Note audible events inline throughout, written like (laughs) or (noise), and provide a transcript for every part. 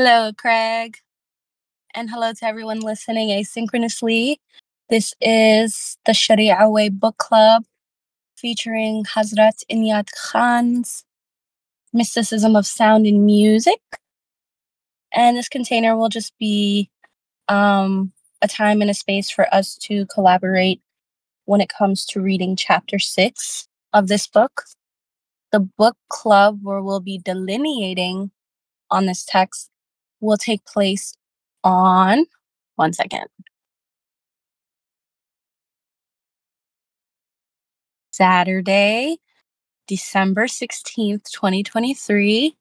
Hello, Craig. And hello to everyone listening asynchronously. This is the Sharia Way Book Club featuring Hazrat Inayat Khan's Mysticism of Sound and Music. And this container will just be um, a time and a space for us to collaborate when it comes to reading chapter six of this book. The book club, where we'll be delineating on this text, will take place on one second. Saturday, December 16th, 2023,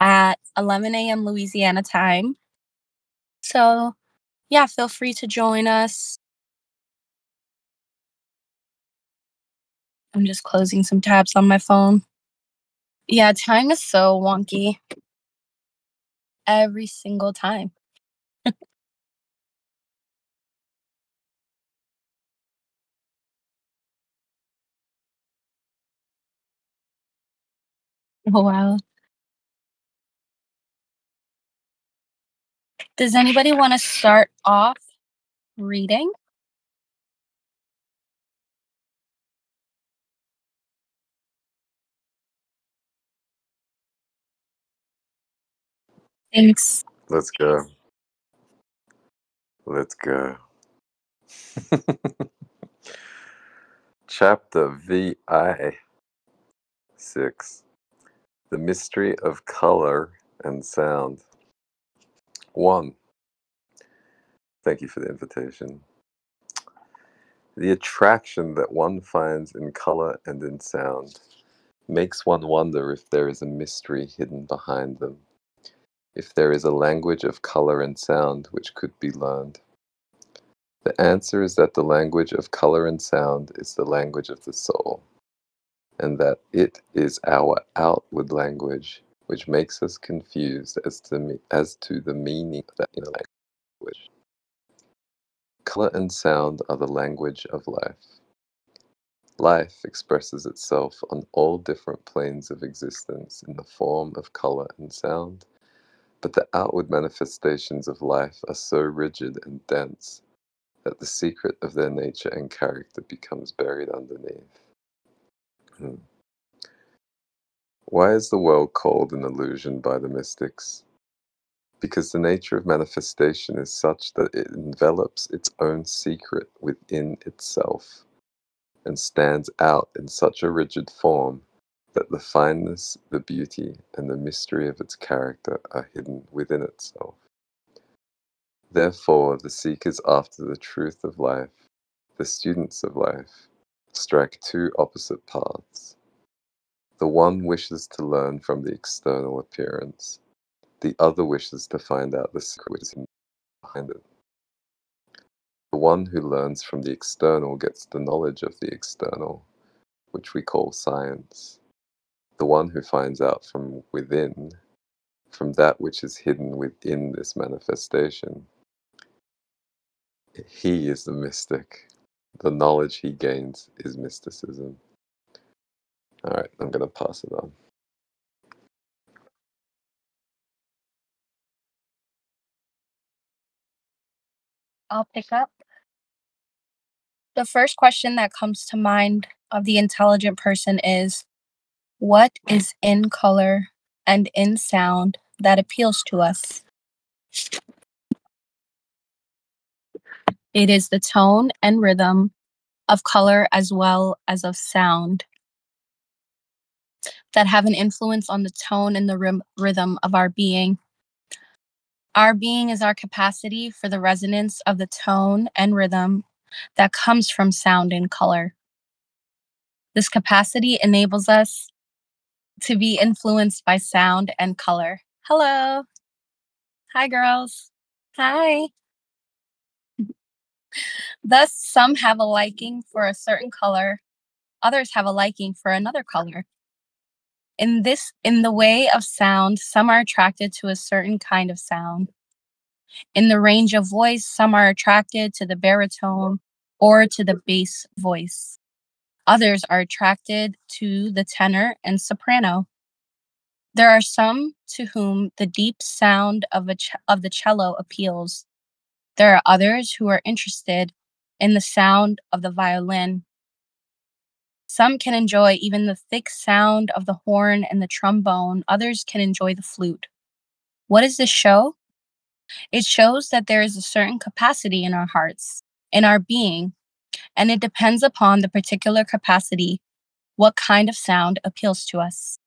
at 11 a.m. Louisiana time. So, yeah, feel free to join us. I'm just closing some tabs on my phone. Yeah, time is so wonky. Every single time. (laughs) Oh, wow. Does anybody want to start off reading? Thanks. Let's go. Let's go. (laughs) Chapter VI 6 The Mystery of Color and Sound. 1. Thank you for the invitation. The attraction that one finds in color and in sound makes one wonder if there is a mystery hidden behind them, if there is a language of color and sound which could be learned. The answer is that the language of color and sound is the language of the soul, and that it is our outward language which makes us confused as to, as to the meaning of that inner language. Color and sound are the language of life. Life expresses itself on all different planes of existence in the form of color and sound, but the outward manifestations of life are so rigid and dense that the secret of their nature and character becomes buried underneath. Hmm. Why is the world called an illusion by the mystics? Because the nature of manifestation is such that it envelops its own secret within itself and stands out in such a rigid form that the fineness, the beauty, and the mystery of its character are hidden within itself. Therefore, the seekers after the truth of life, the students of life, strike two opposite paths. The one wishes to learn from the external appearance, the other wishes to find out the secret behind it. The one who learns from the external gets the knowledge of the external, which we call science. The one who finds out from within, from that which is hidden within this manifestation, he is the mystic. The knowledge he gains is mysticism. All right, I'm going to pass it on. I'll pick up. The first question that comes to mind of the intelligent person is what is in color and in sound that appeals to us? It is the tone and rhythm of color as well as of sound that have an influence on the tone and the rhythm of our being. Our being is our capacity for the resonance of the tone and rhythm that comes from sound and color. This capacity enables us to be influenced by sound and color. Hello. Hi, girls. Hi. Thus, some have a liking for a certain color, others have a liking for another color. In this in the way of sound, some are attracted to a certain kind of sound. In the range of voice, some are attracted to the baritone or to the bass voice. Others are attracted to the tenor and soprano. There are some to whom the deep sound of, a ch- of the cello appeals. There are others who are interested in the sound of the violin. Some can enjoy even the thick sound of the horn and the trombone, others can enjoy the flute. What does this show? It shows that there is a certain capacity in our hearts, in our being, and it depends upon the particular capacity what kind of sound appeals to us.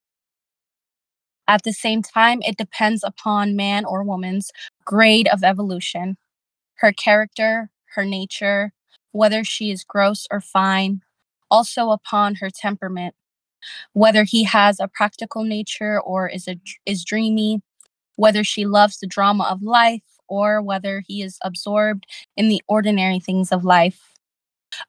At the same time, it depends upon man or woman's grade of evolution, her character, her nature, whether she is gross or fine, also upon her temperament, whether he has a practical nature or is a, is dreamy, whether she loves the drama of life or whether he is absorbed in the ordinary things of life.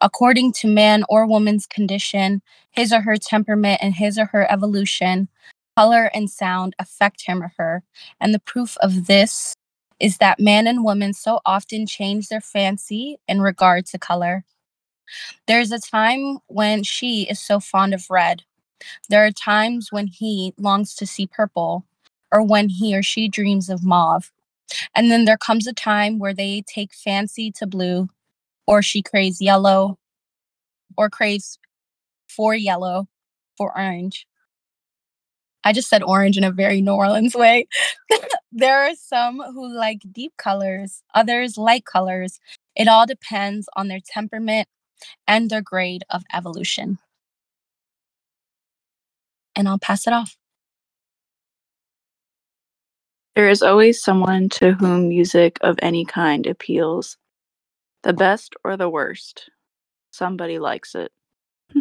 According to man or woman's condition, his or her temperament and his or her evolution, color and sound affect him or her. And the proof of this is that man and woman so often change their fancy in regard to color. There's a time when she is so fond of red. There are times when he longs to see purple, or when he or she dreams of mauve. And then there comes a time where they take fancy to blue, or she craves yellow, or craves for yellow, for orange. I just said orange in a very New Orleans way. (laughs) there are some who like deep colors, others light colors. It all depends on their temperament and their grade of evolution. And I'll pass it off. There is always someone to whom music of any kind appeals. The best or the worst. Somebody likes it. Hmm.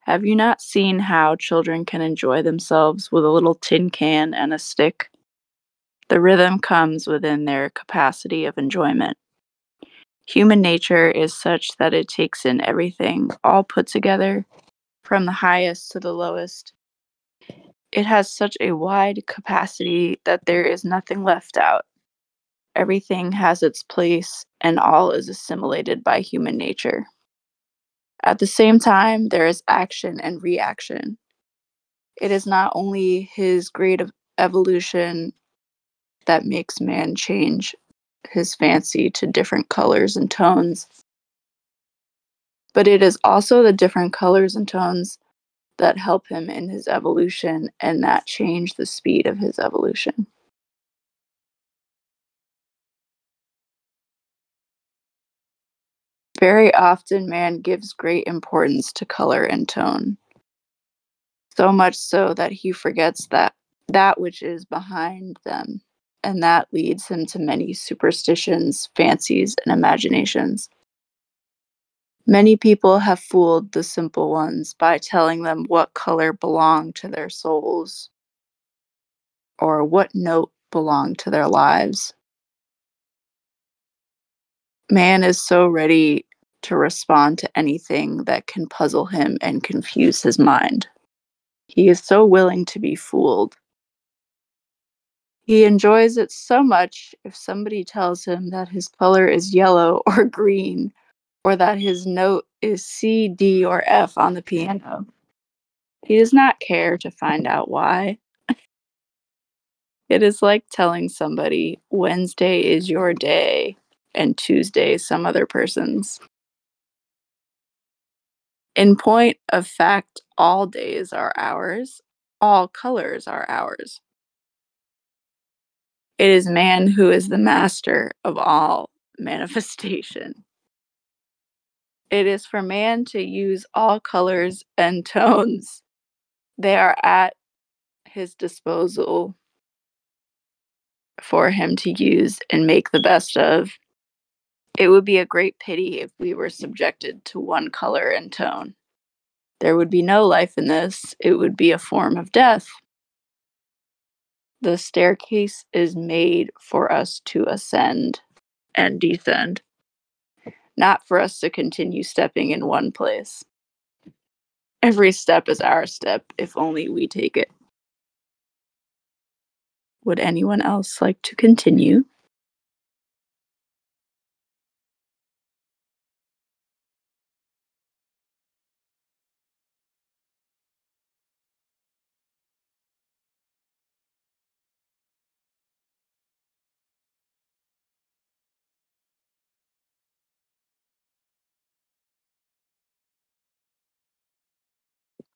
Have you not seen how children can enjoy themselves with a little tin can and a stick? The rhythm comes within their capacity of enjoyment. Human nature is such that it takes in everything, all put together, from the highest to the lowest. It has such a wide capacity that there is nothing left out. Everything has its place, and all is assimilated by human nature. At the same time, there is action and reaction. It is not only his grade of evolution that makes man change his fancy to different colors and tones. But it is also the different colors and tones that help him in his evolution and that change the speed of his evolution. Very often, man gives great importance to color and tone, so much so that he forgets that that which is behind them and that leads him to many superstitions, fancies, and imaginations. Many people have fooled the simple ones by telling them what color belonged to their souls or what note belonged to their lives. Man is so ready to respond to anything that can puzzle him and confuse his mind. He is so willing to be fooled he enjoys it so much if somebody tells him that his color is yellow (laughs) or green, or that his note is C, D, or F on the piano. He does not care to find out why. it is like telling somebody Wednesday is your day and Tuesday some other person's. In point of fact, all days are ours, all colors are ours. It is man who is the master of all (laughs) manifestation. It is for man to use all colors and (laughs) tones. They are at his disposal for him to use and make the best of. It would be a great pity if we were subjected to one color and tone. There would be no life in this, it would be a form of death. The staircase is made for us to ascend and descend, not for us to continue stepping in one place. Every step is our step if only we take it. Would anyone else like to continue?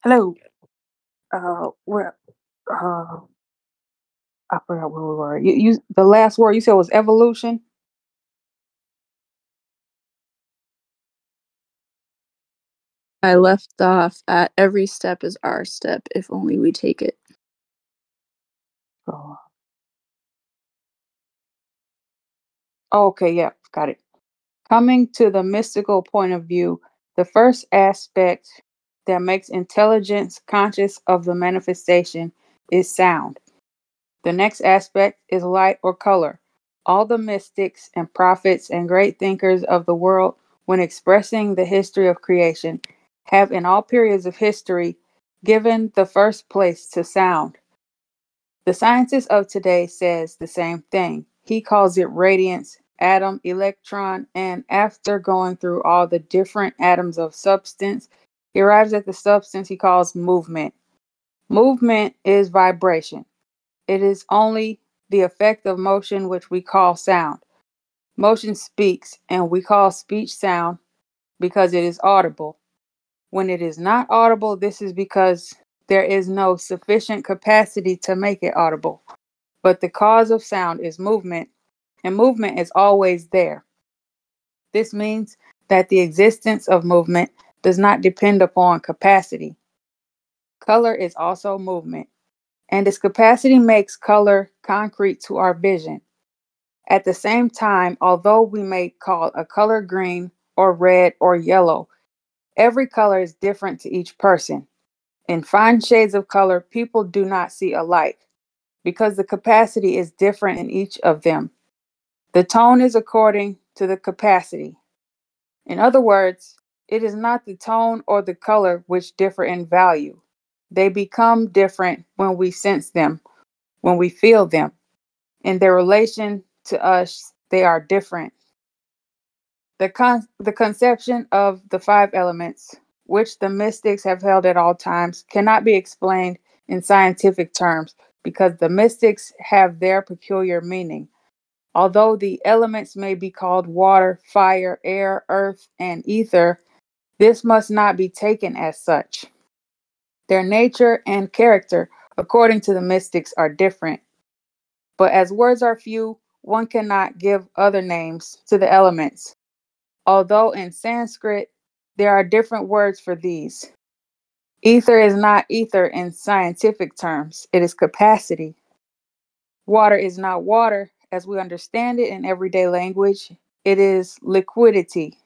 Hello. Uh, where? Uh, I forgot where we were. You, you, the last word you said was evolution. I left off at every step is our step if only we take it. Oh. Okay, yeah, got it. Coming to the mystical point of view, the first aspect that makes intelligence conscious of the manifestation is sound. The next aspect is light or color. All the mystics and prophets and great thinkers of the world, when expressing the history of creation, have in all periods of history given the first place to sound. The scientist of today says the same thing. He calls it radiance, atom, electron, and after going through all the different atoms of substance, he arrives at the substance he calls movement. Movement is vibration. It is only the effect of motion which we call sound. Motion speaks, and we call speech sound because it is audible. When it is not audible, this is because there is no sufficient capacity to make it audible. But the cause of sound is movement, and movement is always there. This means that the existence of movement does not depend upon capacity. Color is also movement, and its capacity makes color concrete to our vision. At the same time, although we may call a color green or red or yellow, every color is different to each person. In fine shades of color, people do not see alike because the capacity is different in each of them. The tone is according to the capacity. In other words, it is not the tone or the color which differ in value. They become different when we sense them, when we feel them. In their relation to us, they are different. The, con- the conception of the five elements, which the mystics have held at all times, cannot be explained in scientific terms because the mystics have their peculiar meaning. Although the elements may be called water, fire, air, earth, and ether, this must not be taken as such. Their nature and character, according to the mystics, are different. But as words are few, one cannot give other names to the elements. Although in Sanskrit, there are different words for these. Ether is not ether in scientific terms, it is capacity. Water is not water as we understand it in everyday language, it is liquidity.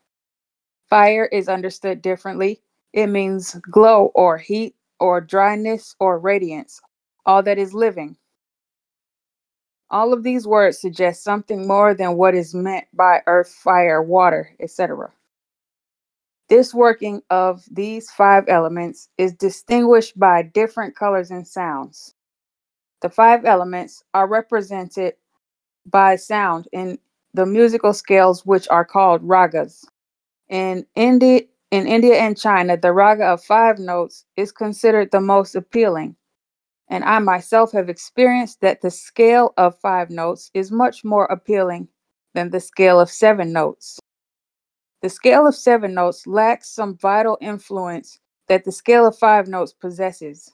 Fire is understood differently. It means glow or heat or dryness or radiance, all that is living. All of these words suggest something more than what is meant by earth, fire, water, etc. This working of these five elements is distinguished by different colors and sounds. The five elements are represented by sound in the musical scales, which are called ragas. In India, in India and China, the raga of five notes is considered the most appealing. And I myself have experienced that the scale of five notes is much more appealing than the scale of seven notes. The scale of seven notes lacks some vital influence that the scale of five notes possesses.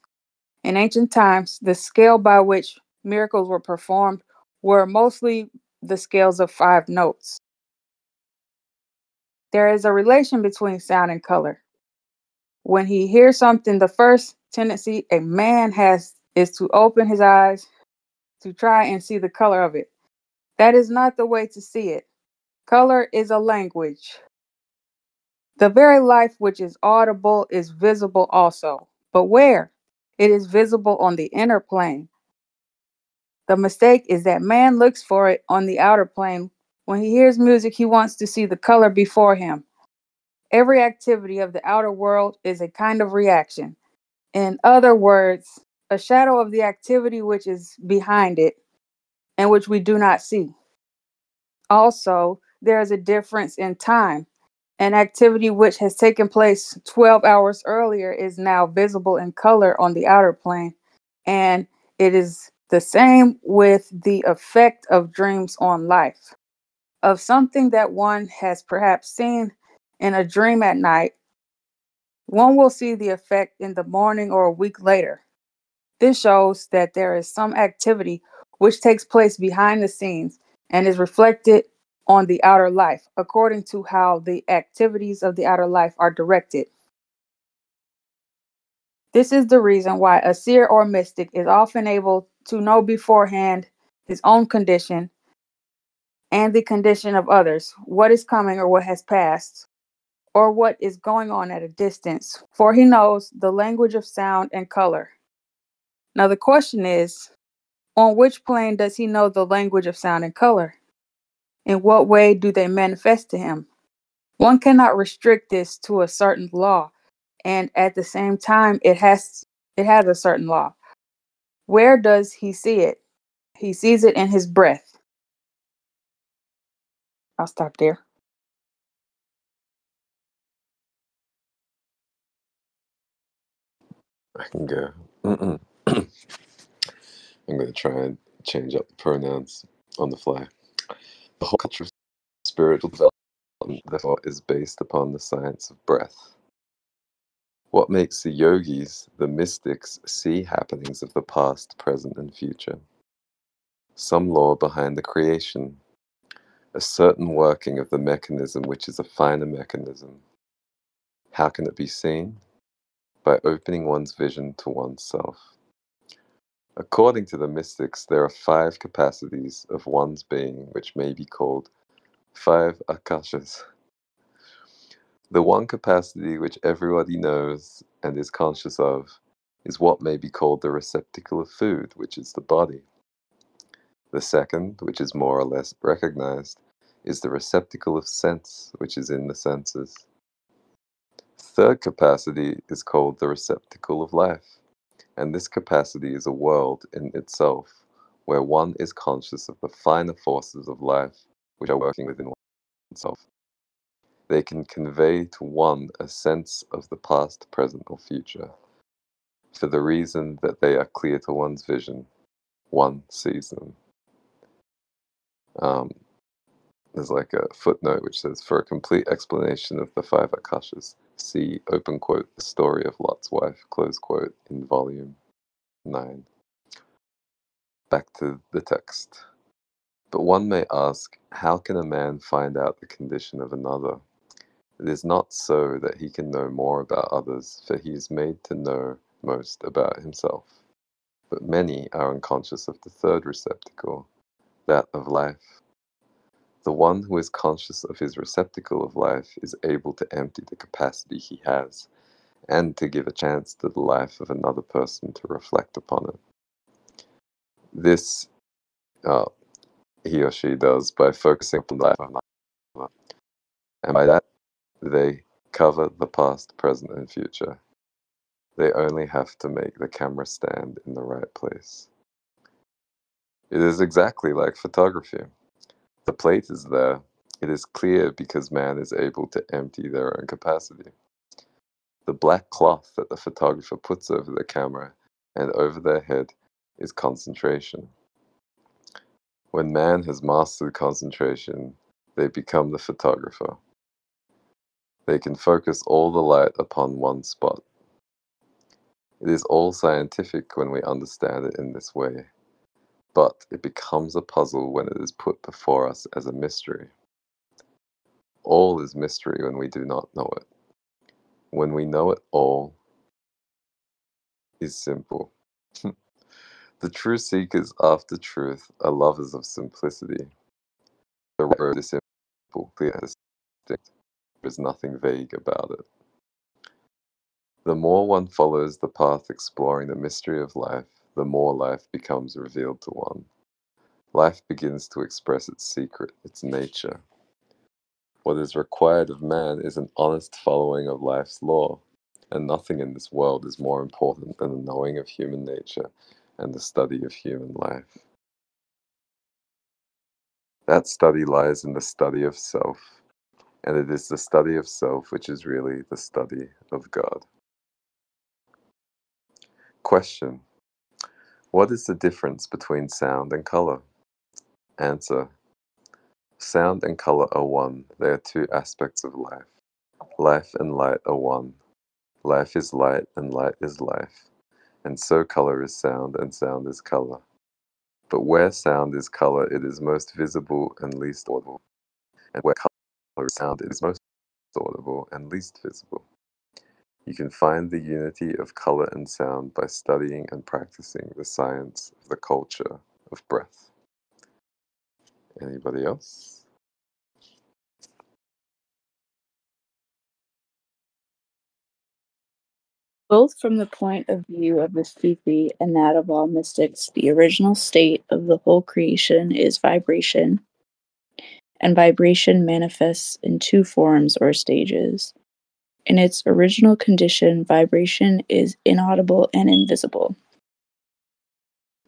In ancient times, the scale by which miracles were performed were mostly the scales of five notes. There is a relation between sound and color. When he hears something, the first tendency a man has is to open his eyes to try and see the color of it. That is not the way to see it. Color is a language. The very life which is audible is visible also. But where? It is visible on the inner plane. The mistake is that man looks for it on the outer plane. When he hears music, he wants to see the color before him. Every activity of the outer world is a kind of reaction. In other words, a shadow of the activity which is behind it and which we do not see. Also, there is a difference in time. An activity which has taken place 12 hours earlier is now visible in color on the outer plane, and it is the same with the effect of dreams on life. Of something that one has perhaps seen in a dream at night, One will see the effect in the morning or a week later. This shows that there is some activity which takes place behind the scenes and is reflected on the outer life according to how the activities of the outer life are directed. This is the reason why a seer or mystic is often able to know beforehand his own condition and the condition of others, what is coming or what has passed, or what is going on at a distance, for he knows the language of sound and color. Now, the question is on which plane does he know the language of sound and color? In what way do they manifest to him? One cannot restrict this to a certain law, and at the same time, it has it has a certain law. Where does he see it? He sees it in his breath. I'll stop there. I can go. (clears throat) I'm going to try and change up the pronouns on the fly. The whole culture of spiritual development, therefore, is based upon the science of breath. What makes the yogis, the mystics, see happenings of the past, present, and future? Some law behind the creation, a certain working of the mechanism which is a finer mechanism. How can it be seen? By opening one's vision to oneself. According to the mystics, there are five capacities of one's being which may be called five akashas. The one capacity which everybody knows and is conscious of is what may be called the receptacle of food, which is the body. The second, which is more or less recognized, is the receptacle of sense, which is in the senses. Third capacity is called the receptacle of life, and this capacity is a world in itself where one is conscious of the finer forces of life which are working within oneself. They can convey to one a sense of the past, present, or future. For the reason that they are clear to one's vision, one sees them. Um, there's like a footnote which says, for a complete explanation of the five akashas, see open quote the story of Lot's wife close quote in volume nine. Back to the text. But one may ask, how can a man find out the condition of another? It is not so that he can know more about others, for he is made to know most about himself. But many are unconscious of the third receptacle, that of life. The one who is conscious of his receptacle of life is able to empty the capacity he has and to give a chance to the life of another person to reflect upon it. This uh, he or she does by focusing on the life of another. And by that, they cover the past, present, and future. They only have to make the camera stand in the right place. It is exactly like photography. The plate is there. It is clear because man is able to empty their own capacity. The black cloth that the photographer puts over the camera and over their head is concentration. When man has mastered concentration, they become the photographer. They can focus all the light upon one spot. It is all scientific when we understand it in this way, but it becomes a puzzle when it is put before us as a mystery. All is mystery when we do not know it. When we know it all is simple. (laughs) the true seekers after truth are lovers of simplicity. The road is simple, clear, distinct. There is nothing vague about it. The more one follows the path exploring the mystery of life, the more life becomes revealed to one. Life begins to express its secret, its nature. What is required of man is an honest following of life's law, and nothing in this world is more important than the knowing of human nature and the study of human life. That study lies in the study of self, and it is the study of self which is really the study of God. Question What is the difference between sound and color? Answer Sound and color are one, they are two aspects of life. Life and light are one. Life is light, and light is life. And so color is sound, and sound is color. But where sound is color, it is most visible and least audible. And where color is sound, it is most audible and least visible. You can find the unity of color and sound by studying and practicing the science of the culture of breath. Anybody else? Both from the point of view of the Sufi and that of all mystics, the original state of the whole creation is vibration, and vibration manifests in two forms or stages. In its original condition, vibration is inaudible and invisible.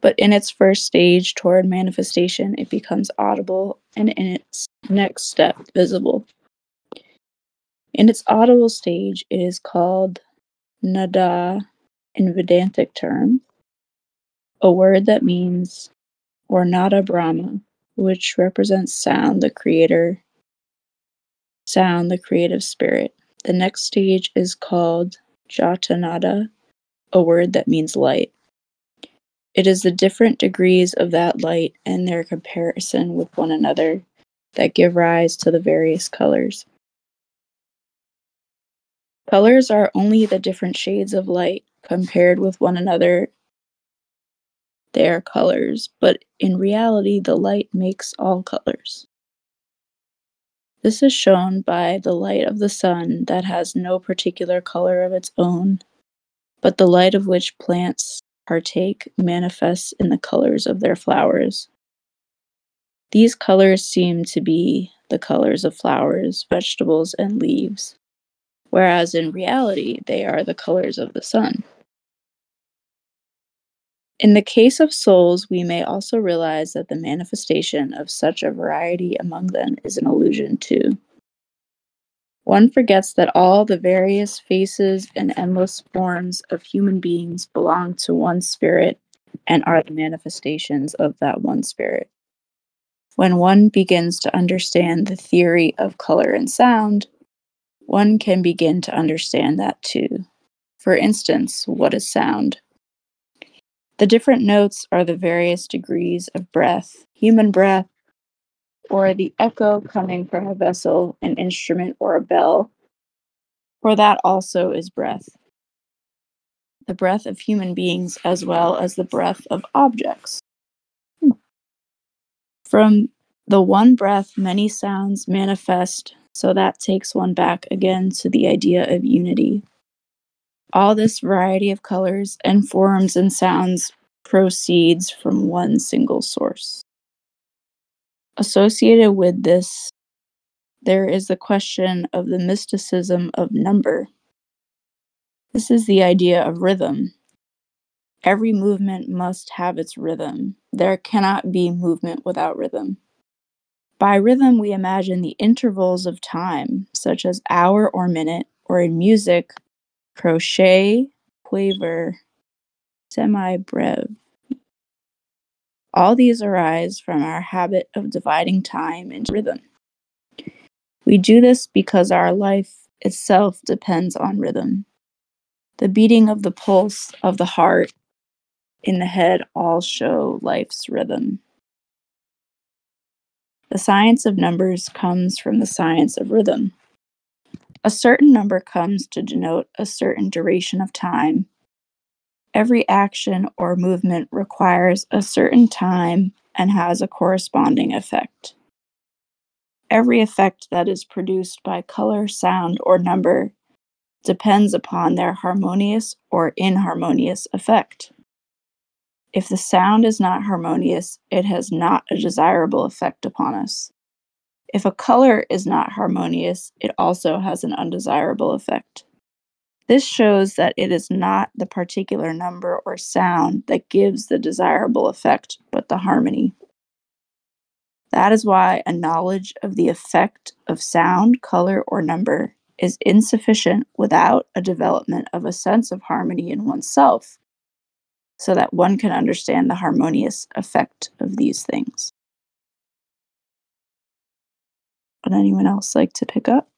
But in its first stage toward manifestation, it becomes audible and in its next step, visible. In its audible stage, it is called nada in Vedantic term, a word that means or nada Brahma, which represents sound, the creator, sound, the creative spirit. The next stage is called Jatanada, a word that means light. It is the different degrees of that light and their comparison with one another that give rise to the various colors. Colors are only the different shades of light compared with one another. They are colors, but in reality, the light makes all colors. This is shown by the light of the sun that has no particular color of its own, but the light of which plants partake manifests in the colors of their flowers. These colors seem to be the colors of flowers, vegetables, and leaves whereas in reality, they are the colors of the sun. In the case of souls, we may also realize that the manifestation of such a variety among them is an illusion too. One forgets that all the various faces and endless forms of human beings belong to one spirit and are the manifestations of that one spirit. When one begins to understand the theory of color and sound, one can begin to understand that too. For instance, what is sound? The different notes are the various degrees of breath, human breath, or the echo coming from a vessel, an instrument, or a bell, for that also is breath. The breath of human beings as well as the breath of objects. Hmm. From the one breath, many sounds manifest so that takes one back again to the idea of unity. All this variety of colors and forms and sounds proceeds from one single source. Associated with this, there is the question of the mysticism of number. This is the idea of rhythm. Every movement must have its rhythm. There cannot be movement without rhythm. By rhythm, we imagine the intervals of time, such as hour or minute, or in music, crotchet, quaver, semi breve. All these arise from our habit of dividing time into rhythm. We do this because our life itself depends on rhythm. The beating of the pulse of the heart in the head all show life's rhythm. The science of numbers comes from the science of rhythm. A certain number comes to denote a certain duration of time. Every action or movement requires a certain time and has a corresponding effect. Every effect that is produced by color, sound, or number depends upon their harmonious or inharmonious effect. If the sound is not harmonious, it has not a desirable effect upon us. If a color is not harmonious, it also has an undesirable effect. This shows that it is not the particular number or sound that gives the desirable effect, but the harmony. That is why a knowledge of the effect of sound, color, or number is insufficient without a development of a sense of harmony in oneself so that one can understand the harmonious effect of these things. Would anyone else like to pick up?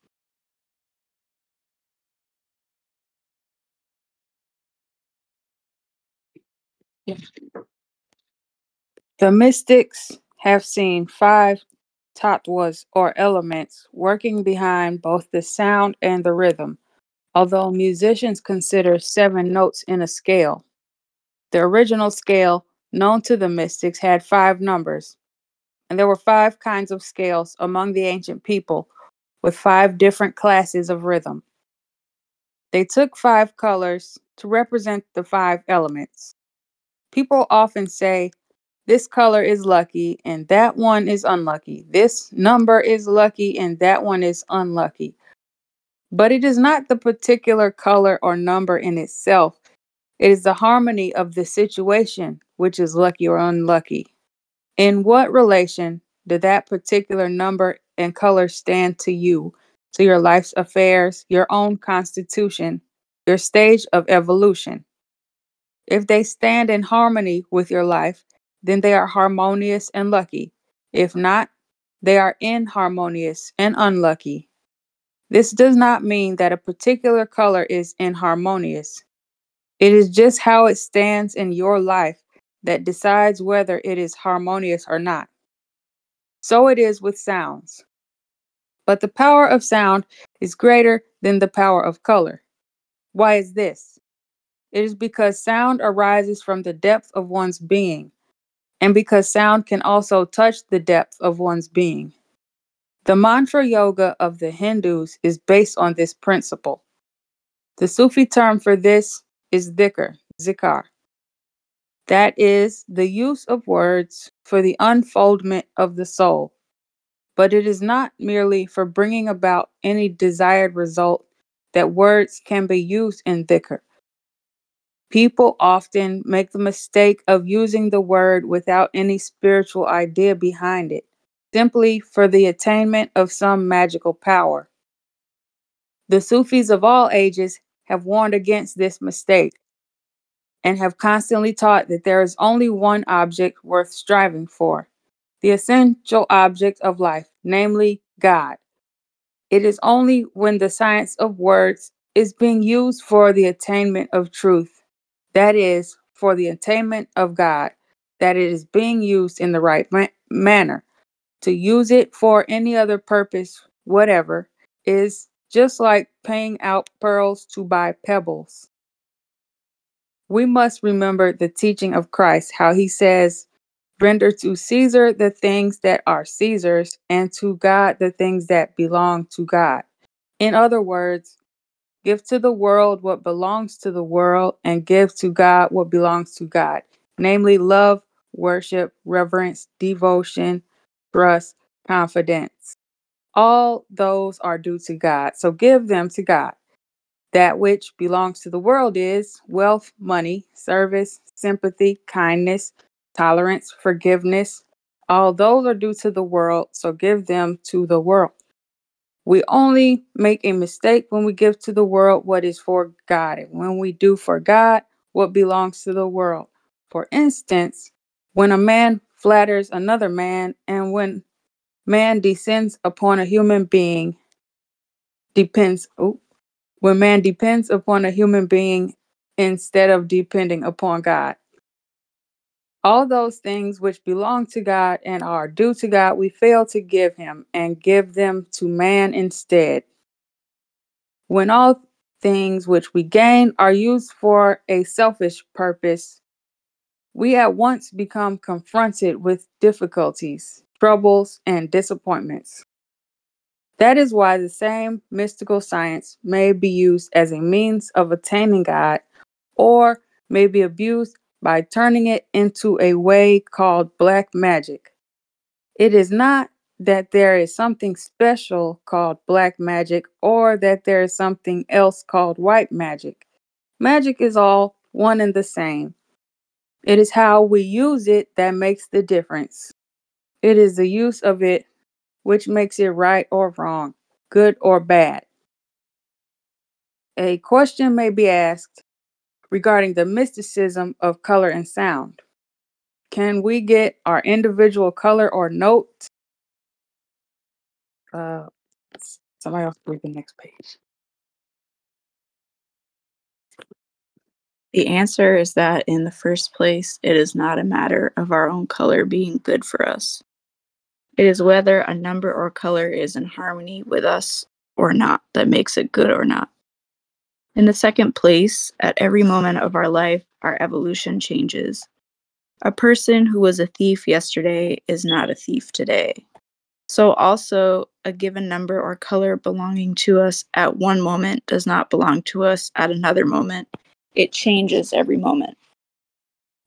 Yeah. The mystics have seen five tattvas or elements working behind both the sound and the rhythm, although musicians consider seven notes in a scale. The original scale known to the mystics had five numbers and there were five kinds of scales among the ancient people with five different classes of rhythm. They took five colors to represent the five elements. People often say, this color is lucky and that one is unlucky. This number is lucky and that one is unlucky. But it is not the particular color or number in itself, it is the harmony of the situation which is lucky or unlucky. In what relation did that particular number and color stand to you, to your life's affairs, your own constitution, your stage of evolution? If they stand in harmony with your life, then they are harmonious and lucky. If not, they are inharmonious and unlucky. This does not mean that a particular color is inharmonious. It is just how it stands in your life that decides whether it is harmonious or not. So it is with sounds. But the power of sound is greater than the power of color. Why is this? It is because sound arises from the depth of one's being, and because sound can also touch the depth of one's being. The mantra yoga of the Hindus is based on this principle. The Sufi term for this is dhikr, zikar. That is the use of words for the unfoldment of the soul. But it is not merely for bringing about any desired result that words can be used in dhikr. People often make the mistake of using the word without any spiritual idea behind it, simply for the attainment of some magical power. The Sufis of all ages have warned against this mistake and have constantly taught that there is only one object worth striving for the essential object of life, namely God. It is only when the science of words is being used for the attainment of truth, that is, for the attainment of God, that it is being used in the right ma- manner. To use it for any other purpose, whatever, is just like paying out pearls to buy pebbles. We must remember the teaching of Christ, how he says, Render to Caesar the things that are Caesar's, and to God the things that belong to God. In other words, give to the world what belongs to the world, and give to God what belongs to God, namely love, worship, reverence, devotion, trust, confidence. All those are due to God, so give them to God. That which belongs to the world is wealth, money, service, sympathy, kindness, tolerance, forgiveness. All those are due to the world, so give them to the world. We only make a mistake when we give to the world what is for God, and when we do for God what belongs to the world. For instance, when a man flatters another man, and when man descends upon a human being, depends. Oh, when man depends upon a human being instead of depending upon God. All those things which belong to God and are due to God, we fail to give him and give them to man instead. When all things which we gain are used for a selfish purpose, we at once become confronted with difficulties, troubles, and disappointments. That is why the same mystical science may be used as a means of attaining God or may be abused by turning it into a way called black magic. It is not that there is something special called black magic or that there is something else called white magic. Magic is all one and the same. It is how we use it that makes the difference. It is the use of it which makes it right or wrong, good or bad. A question may be asked regarding the mysticism of color and sound. Can we get our individual color or note? Uh, somebody else read the next page. The answer is that in the first place, it is not a matter of our own color being good for us. It is whether a number or color is in harmony with us or not that makes it good or not. In the second place, at every moment of our life, our evolution changes. A person who was a thief yesterday is not a thief today. So, also, a given number or color belonging to us at one moment does not belong to us at another moment. It changes every moment.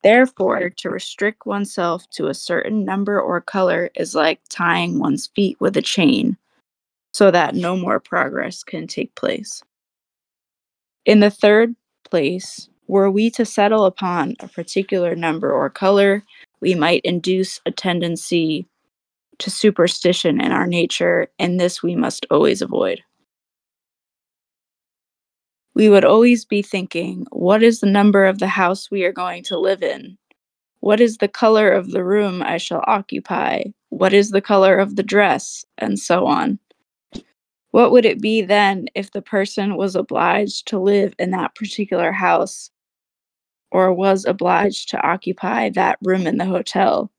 Therefore, to restrict oneself to a certain number or color is like tying one's feet with a chain so that no more progress can take place. In the third place, were we to settle upon a particular number or color, we might induce a tendency to superstition in our nature, and this we must always avoid. We would always be thinking, what is the number of the house we are going to live in? What is the color of the room I shall occupy? What is the color of the dress? And so on. What would it be then if the person was obliged to live in that particular house or was obliged to occupy that room in the hotel?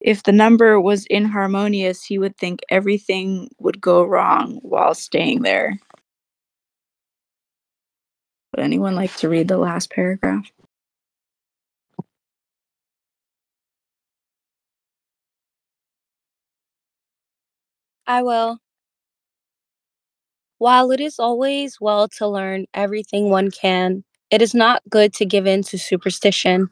If the number was inharmonious, he would think everything would go wrong while staying there. Would anyone like to read the last paragraph? I will. While it is always well to learn everything one can, it is not good to give in to superstition.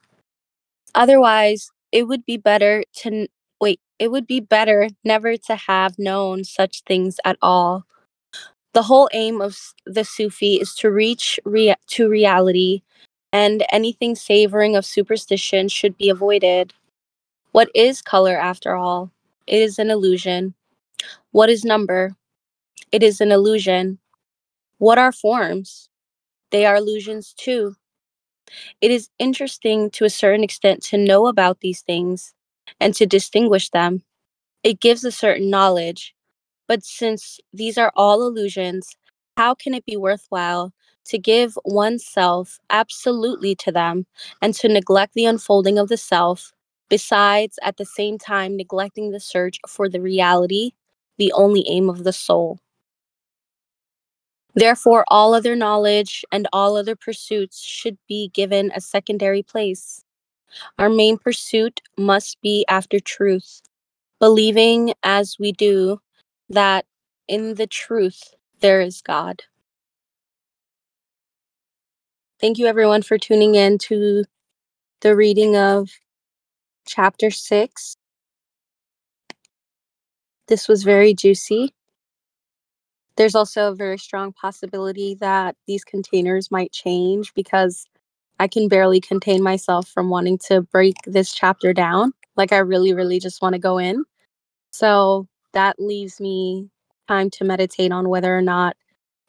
Otherwise, it would be better to wait, it would be better never to have known such things at all. The whole aim of the Sufi is to reach rea- to reality, and anything savoring of superstition should be avoided. What is color after all? It is an illusion. What is number? It is an illusion. What are forms? They are illusions too. It is interesting to a certain extent to know about these things and to distinguish them. It gives a certain knowledge. But since these are all illusions, how can it be worthwhile to give oneself absolutely to them and to neglect the unfolding of the self, besides at the same time neglecting the search for the reality, the only aim of the soul? Therefore, all other knowledge and all other pursuits should be given a secondary place. Our main pursuit must be after truth, believing as we do that in the truth there is God. Thank you, everyone, for tuning in to the reading of chapter six. This was very juicy. There's also a very strong possibility that these containers might change because I can barely contain myself from wanting to break this chapter down. Like, I really, really just want to go in. So that leaves me time to meditate on whether or not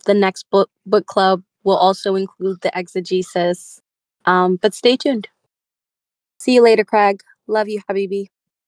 the next book book club will also include the exegesis. Um, but stay tuned. See you later, Craig. Love you, Habibi.